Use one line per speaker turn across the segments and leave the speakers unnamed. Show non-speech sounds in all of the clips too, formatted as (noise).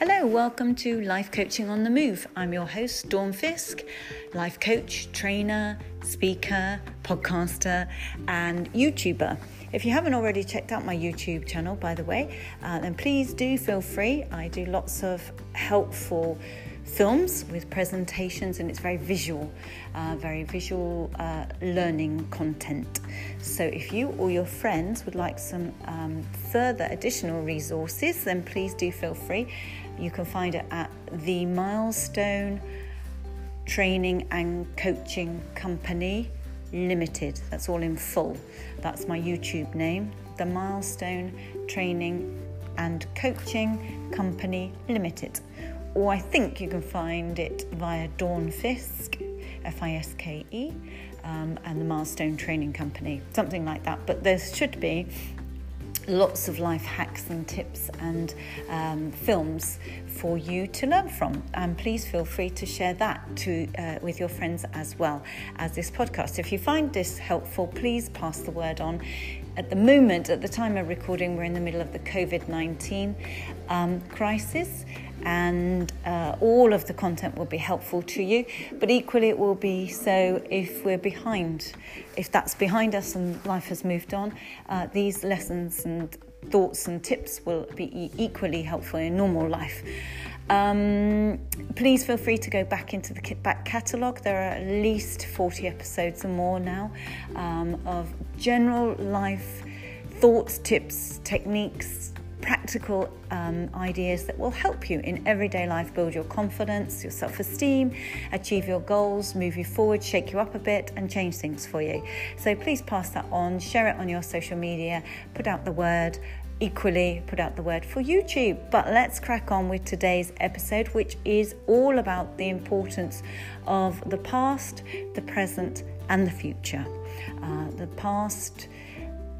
Hello, welcome to Life Coaching on the Move. I'm your host, Dawn Fiske, life coach, trainer, speaker, podcaster, and YouTuber. If you haven't already checked out my YouTube channel, by the way, uh, then please do feel free. I do lots of helpful films with presentations and it's very visual, uh, very visual uh, learning content. So if you or your friends would like some um, further additional resources, then please do feel free. You can find it at the Milestone Training and Coaching Company Limited. That's all in full. That's my YouTube name, the Milestone Training and Coaching Company Limited or I think you can find it via Dawn Fiske, F I S K E, um, and the Milestone Training Company, something like that. But there should be lots of life hacks and tips and um, films for you to learn from. And please feel free to share that to uh, with your friends as well as this podcast. If you find this helpful, please pass the word on. At the moment, at the time of recording, we're in the middle of the COVID 19 um, crisis and uh, all of the content will be helpful to you. But equally, it will be so if we're behind, if that's behind us and life has moved on, uh, these lessons and thoughts and tips will be equally helpful in normal life. Um, please feel free to go back into the back catalogue. There are at least 40 episodes or more now um, of general life thoughts, tips, techniques, practical um, ideas that will help you in everyday life build your confidence, your self esteem, achieve your goals, move you forward, shake you up a bit, and change things for you. So please pass that on, share it on your social media, put out the word. Equally, put out the word for YouTube. But let's crack on with today's episode, which is all about the importance of the past, the present, and the future. Uh, the past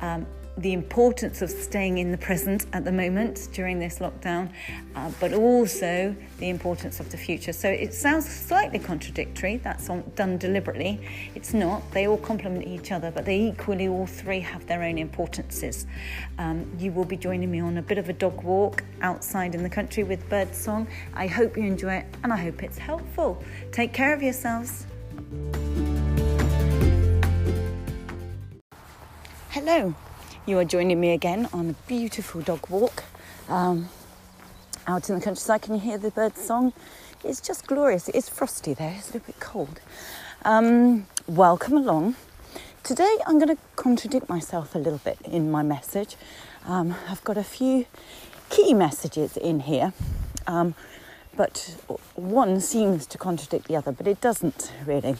um, the importance of staying in the present at the moment during this lockdown, uh, but also the importance of the future. So it sounds slightly contradictory, that's on, done deliberately. It's not, they all complement each other, but they equally all three have their own importances. Um, you will be joining me on a bit of a dog walk outside in the country with birdsong. I hope you enjoy it and I hope it's helpful. Take care of yourselves. Hello, you are joining me again on a beautiful dog walk um, out in the countryside. Can you hear the birds' song? It's just glorious. It is frosty there, it's a little bit cold. Um, welcome along. Today I'm going to contradict myself a little bit in my message. Um, I've got a few key messages in here, um, but one seems to contradict the other, but it doesn't really.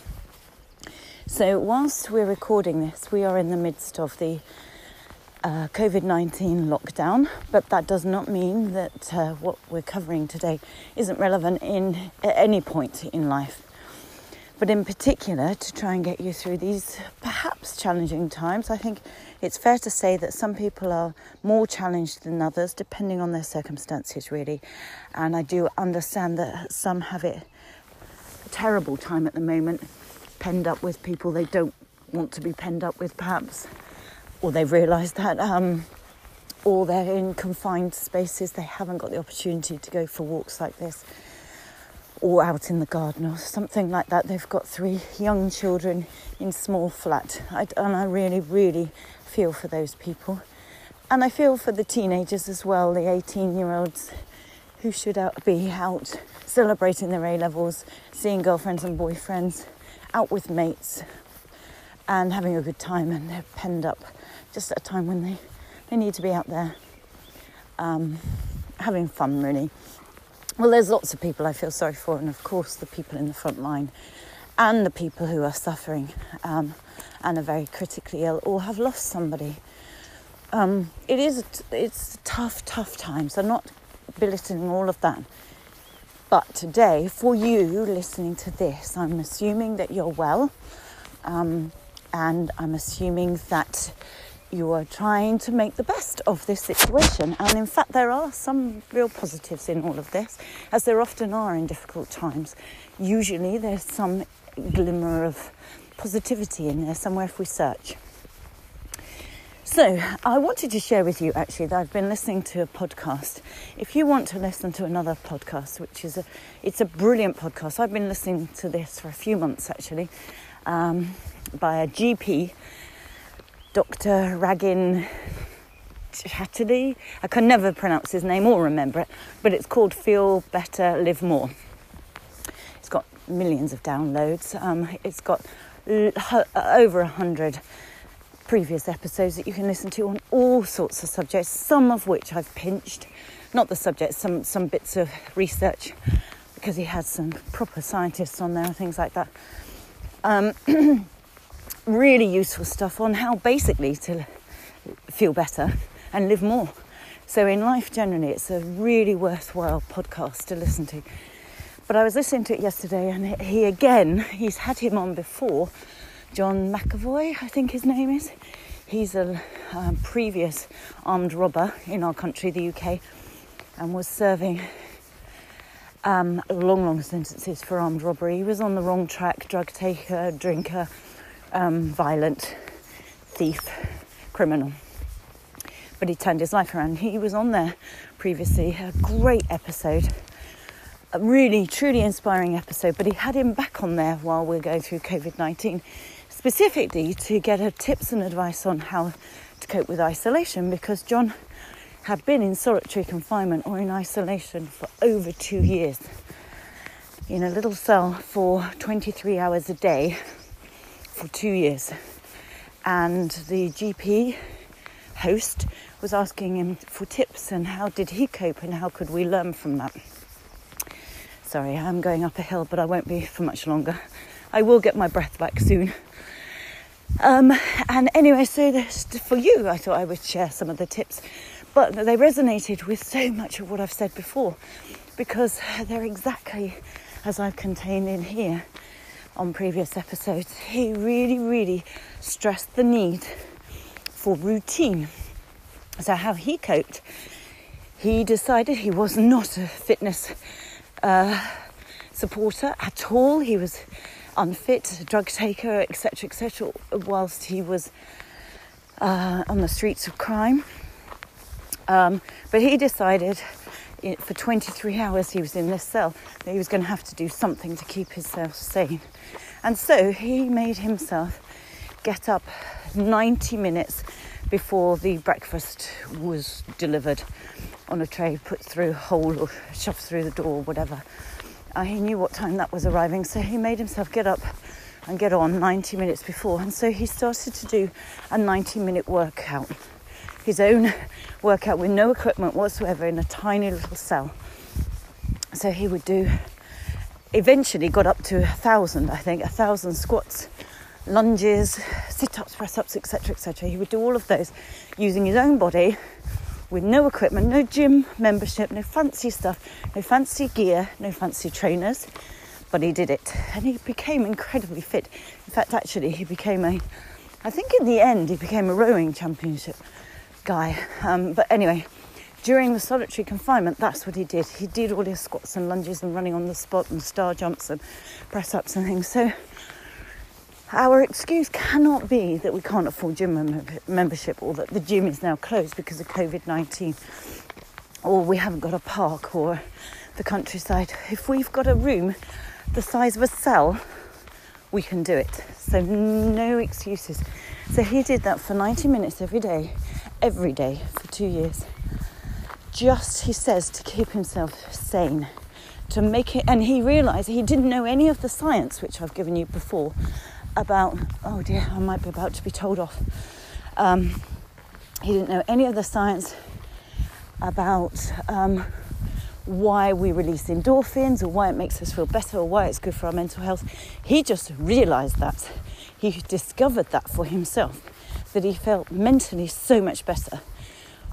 So, whilst we're recording this, we are in the midst of the uh, COVID 19 lockdown, but that does not mean that uh, what we're covering today isn't relevant in, at any point in life. But in particular, to try and get you through these perhaps challenging times, I think it's fair to say that some people are more challenged than others, depending on their circumstances, really. And I do understand that some have it a terrible time at the moment, penned up with people they don't want to be penned up with, perhaps or they've realised that, um, or they're in confined spaces, they haven't got the opportunity to go for walks like this, or out in the garden, or something like that. They've got three young children in small flat, I, and I really, really feel for those people. And I feel for the teenagers as well, the 18 year olds who should out, be out celebrating their A levels, seeing girlfriends and boyfriends, out with mates, and having a good time, and they're penned up just at a time when they, they need to be out there um, having fun, really. Well, there's lots of people I feel sorry for, and of course, the people in the front line and the people who are suffering um, and are very critically ill or have lost somebody. Um, it is it's tough, tough times. I'm not belittling all of that. But today, for you listening to this, I'm assuming that you're well, um, and I'm assuming that you are trying to make the best of this situation. And in fact, there are some real positives in all of this, as there often are in difficult times. Usually, there's some glimmer of positivity in there somewhere if we search. So, I wanted to share with you actually that I've been listening to a podcast. If you want to listen to another podcast, which is a, it's a brilliant podcast. I've been listening to this for a few months actually, um, by a GP, Dr. Ragin Chatterley. I can never pronounce his name or remember it, but it's called Feel Better, Live More. It's got millions of downloads. Um, it's got l- over a hundred previous episodes that you can listen to on all sorts of subjects, some of which I've pinched, not the subjects, some, some bits of research, because he had some proper scientists on there and things like that. Um, (clears throat) really useful stuff on how basically to feel better and live more. So, in life generally, it's a really worthwhile podcast to listen to. But I was listening to it yesterday, and he again, he's had him on before, John McAvoy, I think his name is. He's a um, previous armed robber in our country, the UK, and was serving um, long, long sentences for armed robbery. He was on the wrong track, drug taker, drinker, um, violent, thief, criminal. But he turned his life around. He was on there previously, a great episode a really truly inspiring episode but he had him back on there while we're going through covid-19 specifically to get her tips and advice on how to cope with isolation because John had been in solitary confinement or in isolation for over two years in a little cell for 23 hours a day for two years. And the GP host was asking him for tips and how did he cope and how could we learn from that. Sorry, I'm going up a hill, but I won't be for much longer. I will get my breath back soon. Um, and anyway, so for you, I thought I would share some of the tips, but they resonated with so much of what I've said before because they're exactly as I've contained in here on previous episodes. He really, really stressed the need for routine. So, how he coped, he decided he was not a fitness uh, supporter at all. He was unfit, drug taker, etc., etc., whilst he was uh, on the streets of crime. Um, but he decided for 23 hours he was in this cell that he was going to have to do something to keep himself sane. And so he made himself get up 90 minutes before the breakfast was delivered on a tray, put through a hole or shoved through the door, whatever. Uh, he knew what time that was arriving, so he made himself get up and get on 90 minutes before. And so he started to do a 90 minute workout, his own (laughs) workout with no equipment whatsoever in a tiny little cell. So he would do, eventually got up to a thousand, I think, a thousand squats, lunges, sit ups, press ups, etc., etc. He would do all of those using his own body with no equipment, no gym membership, no fancy stuff, no fancy gear, no fancy trainers. But he did it and he became incredibly fit. In fact, actually, he became a, I think in the end, he became a rowing championship guy. Um, but anyway, during the solitary confinement, that's what he did. He did all his squats and lunges and running on the spot and star jumps and press ups and things. So our excuse cannot be that we can't afford gym mem- membership or that the gym is now closed because of COVID 19 or we haven't got a park or the countryside. If we've got a room the size of a cell, we can do it. So, no excuses. So, he did that for 90 minutes every day, every day for two years. Just, he says, to keep himself sane, to make it, and he realized he didn't know any of the science which I've given you before about, oh dear, I might be about to be told off. Um, he didn't know any of the science about um, why we release endorphins or why it makes us feel better or why it's good for our mental health. He just realized that. He discovered that for himself, that he felt mentally so much better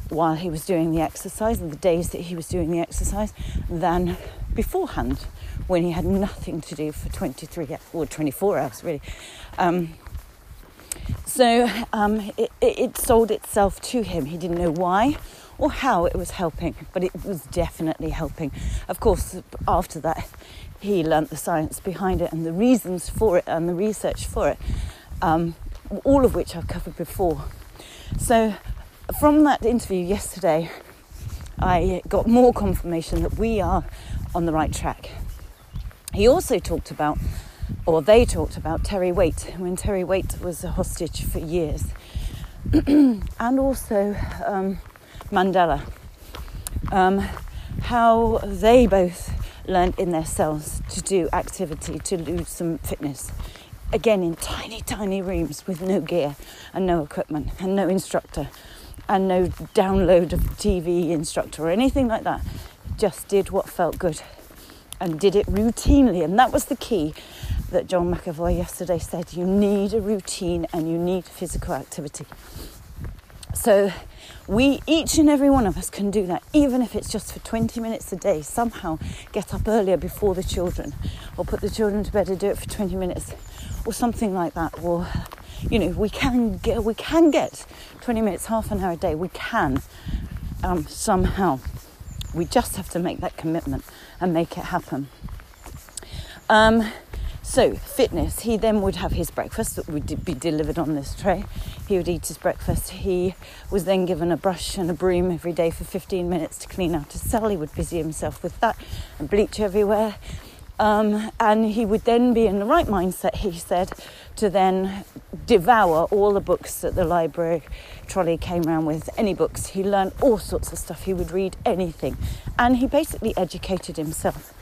while he was doing the exercise and the days that he was doing the exercise than beforehand when he had nothing to do for 23 or 24 hours really. Um, so um, it, it sold itself to him. He didn't know why or how it was helping, but it was definitely helping. Of course, after that, he learnt the science behind it and the reasons for it and the research for it, um, all of which I've covered before. So, from that interview yesterday, I got more confirmation that we are on the right track. He also talked about, or they talked about Terry Waite, when Terry Waite was a hostage for years, (clears throat) and also um, Mandela. Um, how they both learned in their cells to do activity, to lose some fitness. Again, in tiny, tiny rooms with no gear and no equipment and no instructor and no download of TV instructor or anything like that. Just did what felt good and did it routinely. And that was the key that John McAvoy yesterday said you need a routine and you need physical activity. So, we each and every one of us can do that, even if it's just for 20 minutes a day. Somehow get up earlier before the children, or put the children to bed and do it for 20 minutes, or something like that. Or, you know, we can get we can get 20 minutes, half an hour a day. We can um, somehow. We just have to make that commitment and make it happen. Um, so, fitness. He then would have his breakfast that would be delivered on this tray. He would eat his breakfast. He was then given a brush and a broom every day for 15 minutes to clean out his cell. He would busy himself with that and bleach everywhere. Um, and he would then be in the right mindset, he said, to then devour all the books that the library trolley came around with. Any books. He learned all sorts of stuff. He would read anything. And he basically educated himself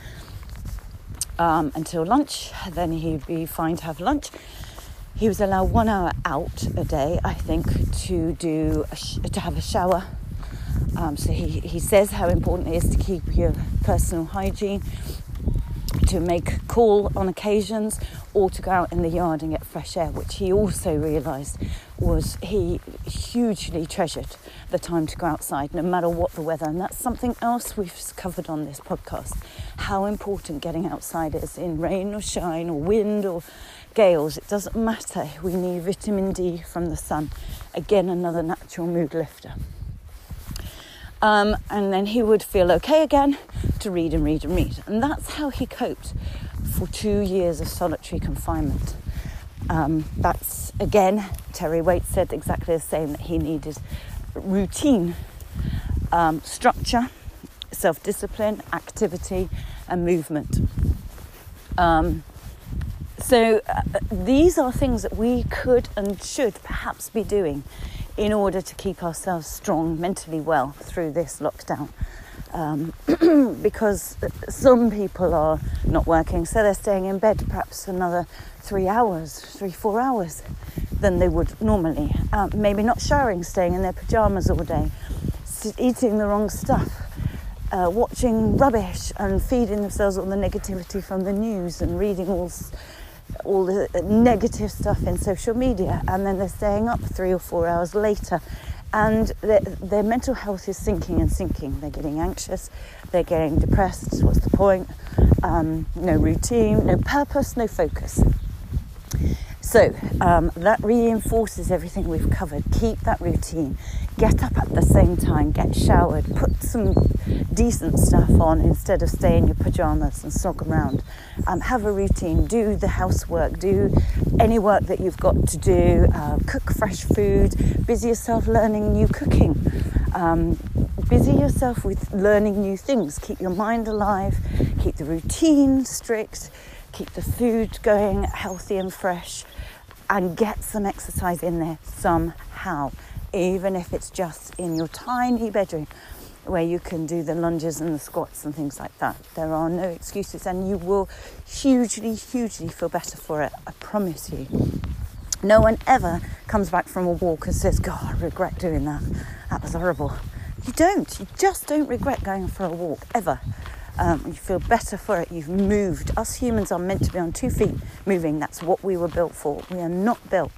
um, until lunch. Then he'd be fine to have lunch. He was allowed one hour out a day, I think, to do sh- to have a shower. Um, so he, he says how important it is to keep your personal hygiene, to make call on occasions, or to go out in the yard and get fresh air, which he also realised was he hugely treasured the time to go outside, no matter what the weather. And that's something else we've covered on this podcast how important getting outside is in rain or shine or wind or gales. It doesn't matter. We need vitamin D from the sun. Again, another natural mood lifter. Um, and then he would feel okay again to read and read and read. And that's how he coped for two years of solitary confinement. Um, that's again, Terry Waite said exactly the same that he needed routine, um, structure, self discipline, activity, and movement. Um, so, uh, these are things that we could and should perhaps be doing in order to keep ourselves strong, mentally well through this lockdown. Um, (clears throat) because some people are not working, so they're staying in bed perhaps another three hours, three, four hours than they would normally. Um, maybe not showering, staying in their pajamas all day, eating the wrong stuff, uh, watching rubbish and feeding themselves on the negativity from the news and reading all all the negative stuff in social media, and then they're staying up three or four hours later, and their, their mental health is sinking and sinking. They're getting anxious, they're getting depressed. What's the point? Um, no routine, no purpose, no focus. So um, that reinforces everything we've covered. Keep that routine. Get up at the same time, get showered, put some decent stuff on instead of stay in your pajamas and slog around. Um, have a routine, do the housework, do any work that you've got to do, uh, cook fresh food, busy yourself learning new cooking. Um, busy yourself with learning new things. Keep your mind alive, keep the routine strict, keep the food going healthy and fresh and get some exercise in there somehow, even if it's just in your tiny bedroom where you can do the lunges and the squats and things like that. There are no excuses, and you will hugely, hugely feel better for it. I promise you. No one ever comes back from a walk and says, God, I regret doing that. That was horrible. You don't. You just don't regret going for a walk ever. Um, you feel better for it. You've moved. Us humans are meant to be on two feet moving. That's what we were built for. We are not built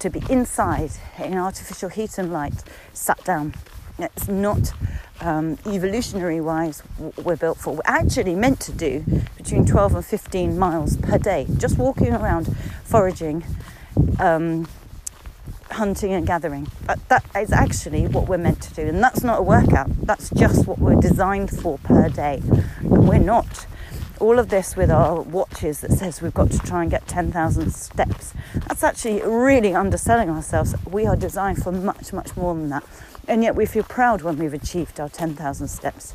to be inside in artificial heat and light, sat down. It's not um, evolutionary wise what we're built for. We're actually meant to do between 12 and 15 miles per day, just walking around, foraging, um, hunting and gathering. But that is actually what we're meant to do. And that's not a workout, that's just what we're designed for per day. And we're not all of this with our watches that says we've got to try and get 10,000 steps. That's actually really underselling ourselves. We are designed for much, much more than that. And yet we feel proud when we've achieved our 10,000 steps.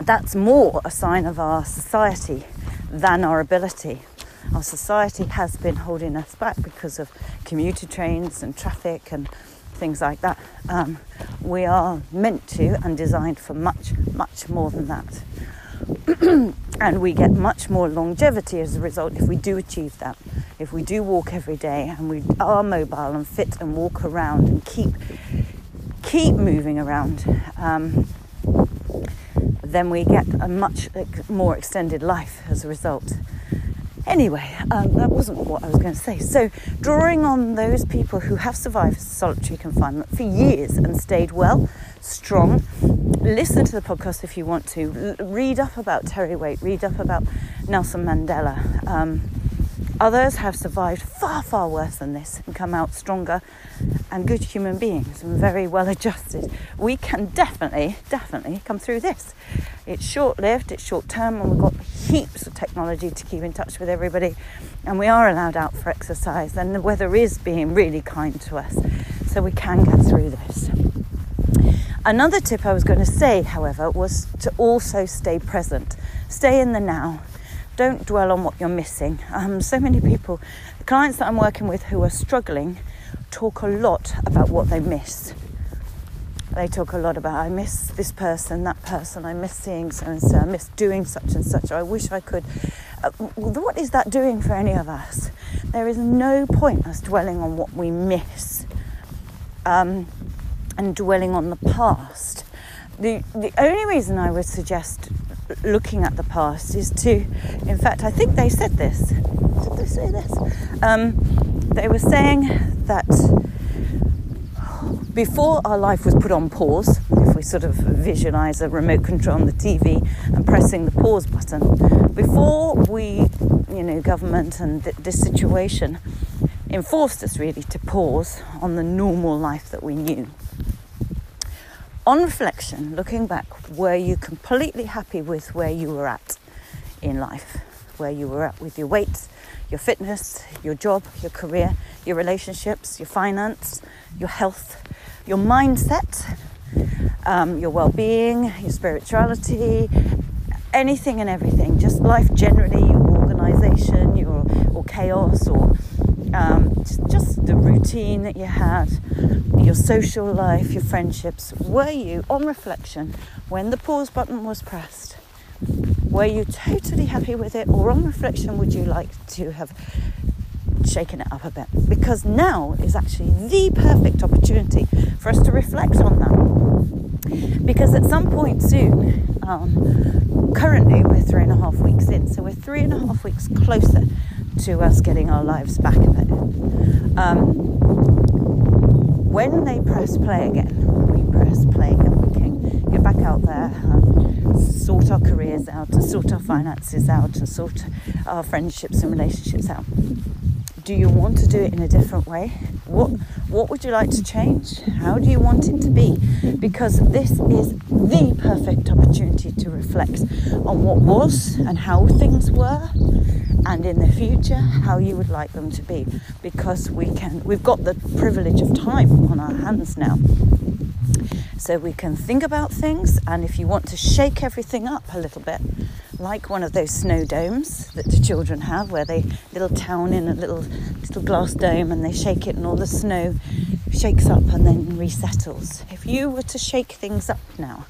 That's more a sign of our society than our ability. Our society has been holding us back because of commuter trains and traffic and things like that. Um, we are meant to and designed for much, much more than that. (clears throat) and we get much more longevity as a result if we do achieve that. If we do walk every day and we are mobile and fit and walk around and keep keep moving around, um, then we get a much more extended life as a result. Anyway, um, that wasn't what I was going to say. So, drawing on those people who have survived solitary confinement for years and stayed well, strong, listen to the podcast if you want to. Read up about Terry Waite, read up about Nelson Mandela. Um, others have survived far, far worse than this and come out stronger and good human beings and very well adjusted. We can definitely, definitely come through this. It's short lived, it's short term, and we've got heaps of technology to keep in touch with everybody. And we are allowed out for exercise, and the weather is being really kind to us. So we can get through this. Another tip I was going to say, however, was to also stay present, stay in the now. Don't dwell on what you're missing. Um, so many people, the clients that I'm working with who are struggling, talk a lot about what they miss they talk a lot about I miss this person, that person, I miss seeing so and so, I miss doing such and such, I wish I could. Uh, what is that doing for any of us? There is no point us dwelling on what we miss um, and dwelling on the past. The, the only reason I would suggest looking at the past is to, in fact, I think they said this. Did they say this? Um, they were saying that before our life was put on pause, if we sort of visualize a remote control on the TV and pressing the pause button, before we, you know, government and th- this situation enforced us really to pause on the normal life that we knew. On reflection, looking back, were you completely happy with where you were at in life? Where you were at with your weight, your fitness, your job, your career, your relationships, your finance, your health, your mindset, um, your well being, your spirituality, anything and everything, just life generally, your organization, your, or chaos, or um, just the routine that you had, your social life, your friendships. Were you, on reflection, when the pause button was pressed, were you totally happy with it, or on reflection, would you like to have shaken it up a bit because now is actually the perfect opportunity for us to reflect on that. Because at some point soon, um, currently we're three and a half weeks in, so we're three and a half weeks closer to us getting our lives back a bit. Um, when they press play again, we press play again, we can get back out there, um, sort our careers out, and sort our finances out, and sort our friendships and relationships out do you want to do it in a different way? What what would you like to change? How do you want it to be? Because this is the perfect opportunity to reflect on what was and how things were and in the future how you would like them to be because we can we've got the privilege of time on our hands now so we can think about things and if you want to shake everything up a little bit like one of those snow domes that the children have, where they little town in a little little glass dome and they shake it and all the snow shakes up and then resettles. If you were to shake things up now,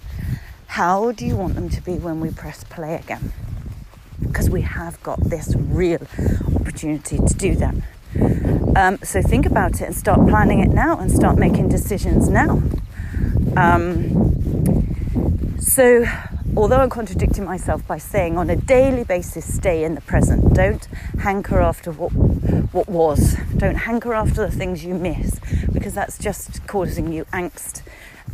how do you want them to be when we press play again? Because we have got this real opportunity to do that. Um, so think about it and start planning it now and start making decisions now. Um, so although I'm contradicting myself by saying on a daily basis, stay in the present. Don't hanker after what, what was. Don't hanker after the things you miss because that's just causing you angst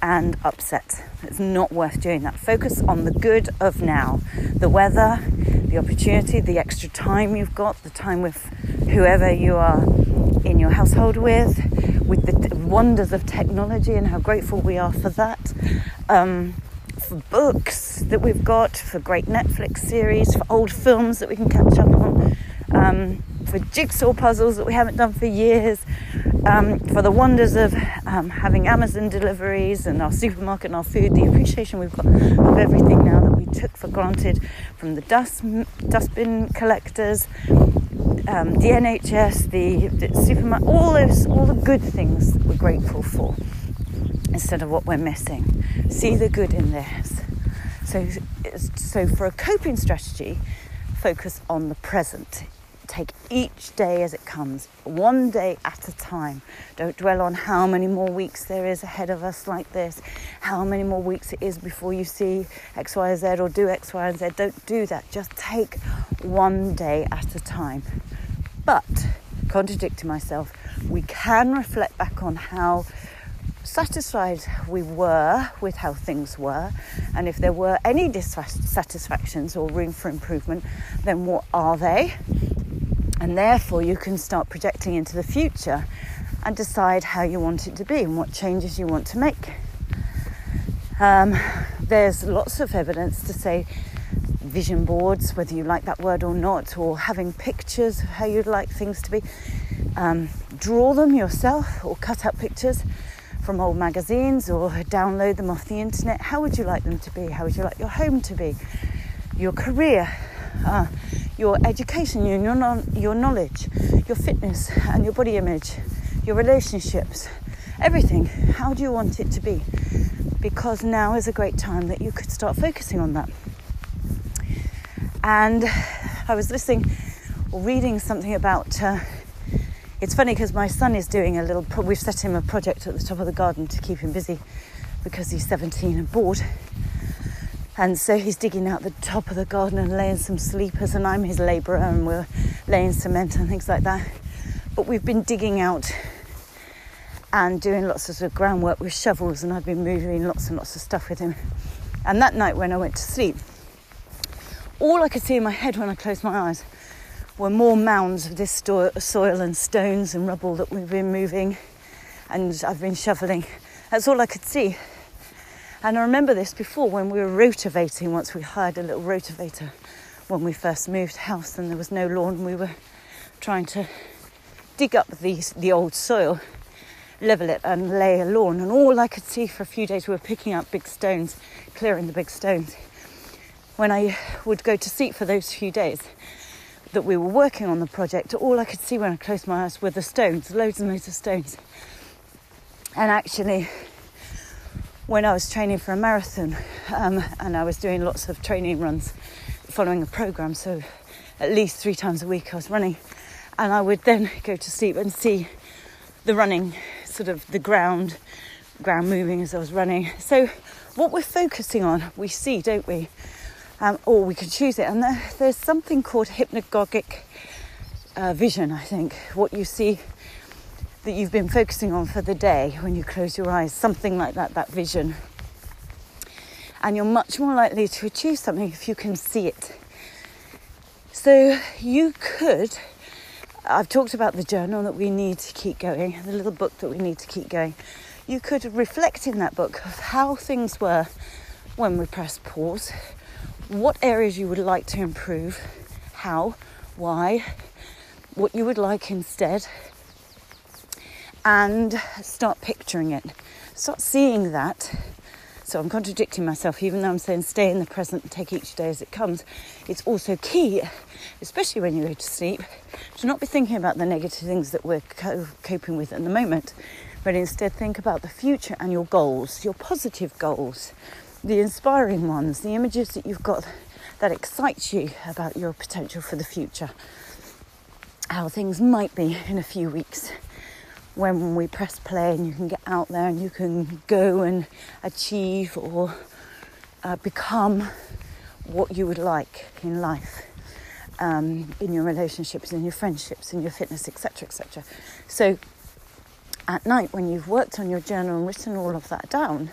and upset. It's not worth doing that. Focus on the good of now the weather, the opportunity, the extra time you've got, the time with whoever you are in your household with, with the wonders of technology and how grateful we are for that. Um, for books that we've got, for great Netflix series, for old films that we can catch up on, um, for jigsaw puzzles that we haven't done for years, um, for the wonders of um, having Amazon deliveries and our supermarket and our food, the appreciation we've got of everything now that we took for granted from the dust dustbin collectors, um, the NHS, the, the supermarket, all those, all the good things that we're grateful for instead of what we're missing. See the good in this. So, so for a coping strategy, focus on the present take each day as it comes, one day at a time. Don't dwell on how many more weeks there is ahead of us like this, how many more weeks it is before you see X, Y, Z or do X, Y, and Z. Don't do that. Just take one day at a time. But, contradicting myself, we can reflect back on how satisfied we were with how things were, and if there were any dissatisfactions or room for improvement, then what are they? And therefore, you can start projecting into the future and decide how you want it to be and what changes you want to make. Um, there's lots of evidence to say vision boards, whether you like that word or not, or having pictures of how you'd like things to be. Um, draw them yourself or cut out pictures from old magazines or download them off the internet. How would you like them to be? How would you like your home to be? Your career, uh, your education, your, your knowledge, your fitness and your body image, your relationships, everything. How do you want it to be? Because now is a great time that you could start focusing on that. And I was listening or reading something about. Uh, it's funny because my son is doing a little. Pro- we've set him a project at the top of the garden to keep him busy because he's 17 and bored. And so he's digging out the top of the garden and laying some sleepers, and I'm his labourer, and we're laying cement and things like that. But we've been digging out and doing lots of, sort of groundwork with shovels, and I've been moving lots and lots of stuff with him. And that night when I went to sleep, all I could see in my head when I closed my eyes were more mounds of this soil and stones and rubble that we've been moving and I've been shoveling. That's all I could see. And I remember this before when we were rotavating, once we hired a little rotavator when we first moved house and there was no lawn. We were trying to dig up these, the old soil, level it, and lay a lawn. And all I could see for a few days, we were picking up big stones, clearing the big stones. When I would go to sleep for those few days that we were working on the project, all I could see when I closed my eyes were the stones, loads and loads of stones. And actually, when I was training for a marathon um, and I was doing lots of training runs following a program. So at least three times a week I was running. And I would then go to sleep and see the running, sort of the ground, ground moving as I was running. So what we're focusing on, we see, don't we? Um, or we can choose it. And there, there's something called hypnagogic uh, vision, I think. What you see that you've been focusing on for the day when you close your eyes, something like that, that vision. And you're much more likely to achieve something if you can see it. So you could, I've talked about the journal that we need to keep going, the little book that we need to keep going. You could reflect in that book of how things were when we pressed pause, what areas you would like to improve, how, why, what you would like instead, and start picturing it. Start seeing that. So I'm contradicting myself, even though I'm saying stay in the present and take each day as it comes. It's also key, especially when you go to sleep, to not be thinking about the negative things that we're co- coping with at the moment, but instead think about the future and your goals, your positive goals, the inspiring ones, the images that you've got that excite you about your potential for the future, how things might be in a few weeks when we press play and you can get out there and you can go and achieve or uh, become what you would like in life, um, in your relationships, in your friendships, in your fitness, etc., etc. So at night, when you've worked on your journal and written all of that down,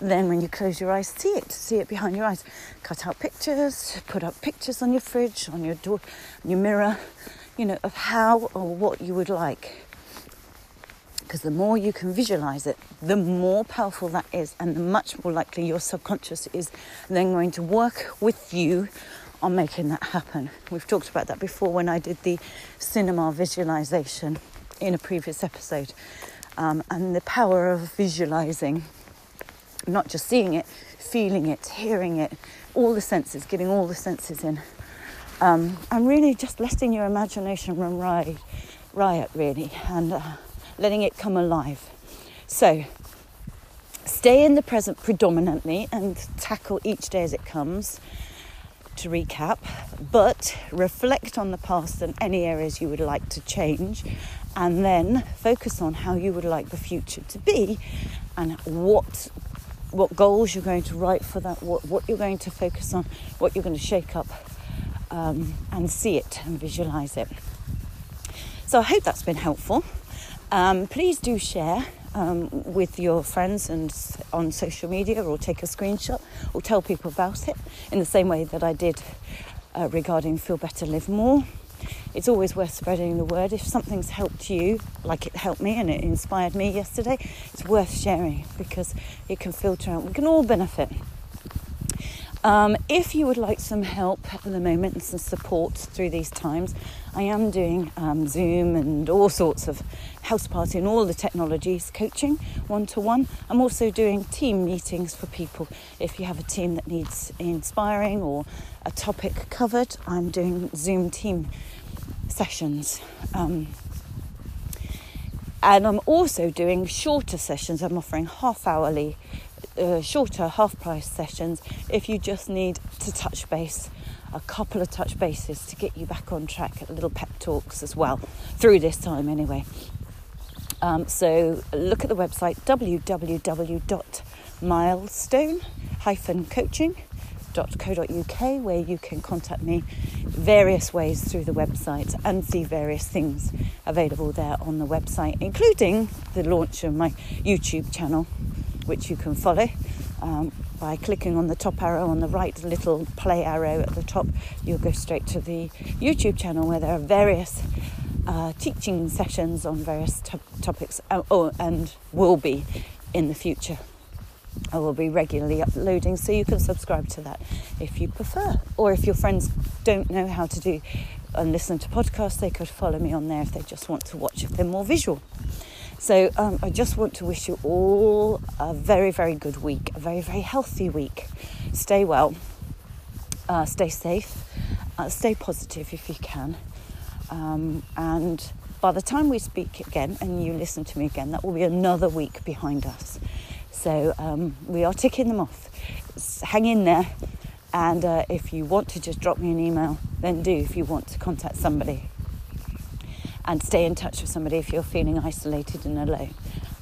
then when you close your eyes, see it, see it behind your eyes. Cut out pictures, put up pictures on your fridge, on your door, on your mirror, you know, of how or what you would like Because the more you can visualize it, the more powerful that is, and the much more likely your subconscious is then going to work with you on making that happen. We've talked about that before when I did the cinema visualization in a previous episode, um, and the power of visualizing, not just seeing it, feeling it, hearing it, all the senses, getting all the senses in, um, and really just letting your imagination run riot, riot really, and uh, letting it come alive. So, stay in the present predominantly and tackle each day as it comes to recap, but reflect on the past and any areas you would like to change, and then focus on how you would like the future to be and what what goals you're going to write for that, what, what you're going to focus on, what you're going to shake up, um, and see it and visualize it. So I hope that's been helpful. Um, please do share um, with your friends and on social media or take a screenshot or tell people about it in the same way that I did uh, regarding Feel Better, Live More. It's always worth spreading the word. If something's helped you, like it helped me and it inspired me yesterday, it's worth sharing because it can filter out. We can all benefit. Um, if you would like some help at the moment and some support through these times, I am doing um, Zoom and all sorts of house party and all the technologies coaching one to one. I'm also doing team meetings for people. If you have a team that needs inspiring or a topic covered, I'm doing Zoom team sessions. Um, and I'm also doing shorter sessions. I'm offering half hourly uh, shorter half price sessions if you just need to touch base a couple of touch bases to get you back on track little pep talks as well through this time anyway um, so look at the website www.milestone-coaching.co.uk where you can contact me various ways through the website and see various things available there on the website including the launch of my youtube channel which you can follow um, by clicking on the top arrow on the right, little play arrow at the top. You'll go straight to the YouTube channel where there are various uh, teaching sessions on various to- topics uh, oh, and will be in the future. I will be regularly uploading, so you can subscribe to that if you prefer. Or if your friends don't know how to do and listen to podcasts, they could follow me on there if they just want to watch if they're more visual. So um, I just want to wish you all a very, very good week, a very, very healthy week. Stay well, uh, stay safe, uh, stay positive if you can. Um, and by the time we speak again and you listen to me again, that will be another week behind us. So um, we are ticking them off. Hang in there. And uh, if you want to just drop me an email, then do if you want to contact somebody and stay in touch with somebody if you're feeling isolated and alone.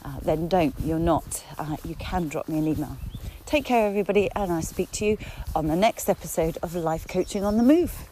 Uh, then don't, you're not. Uh, you can drop me an email. Take care, everybody, and I speak to you on the next episode of Life Coaching on the Move.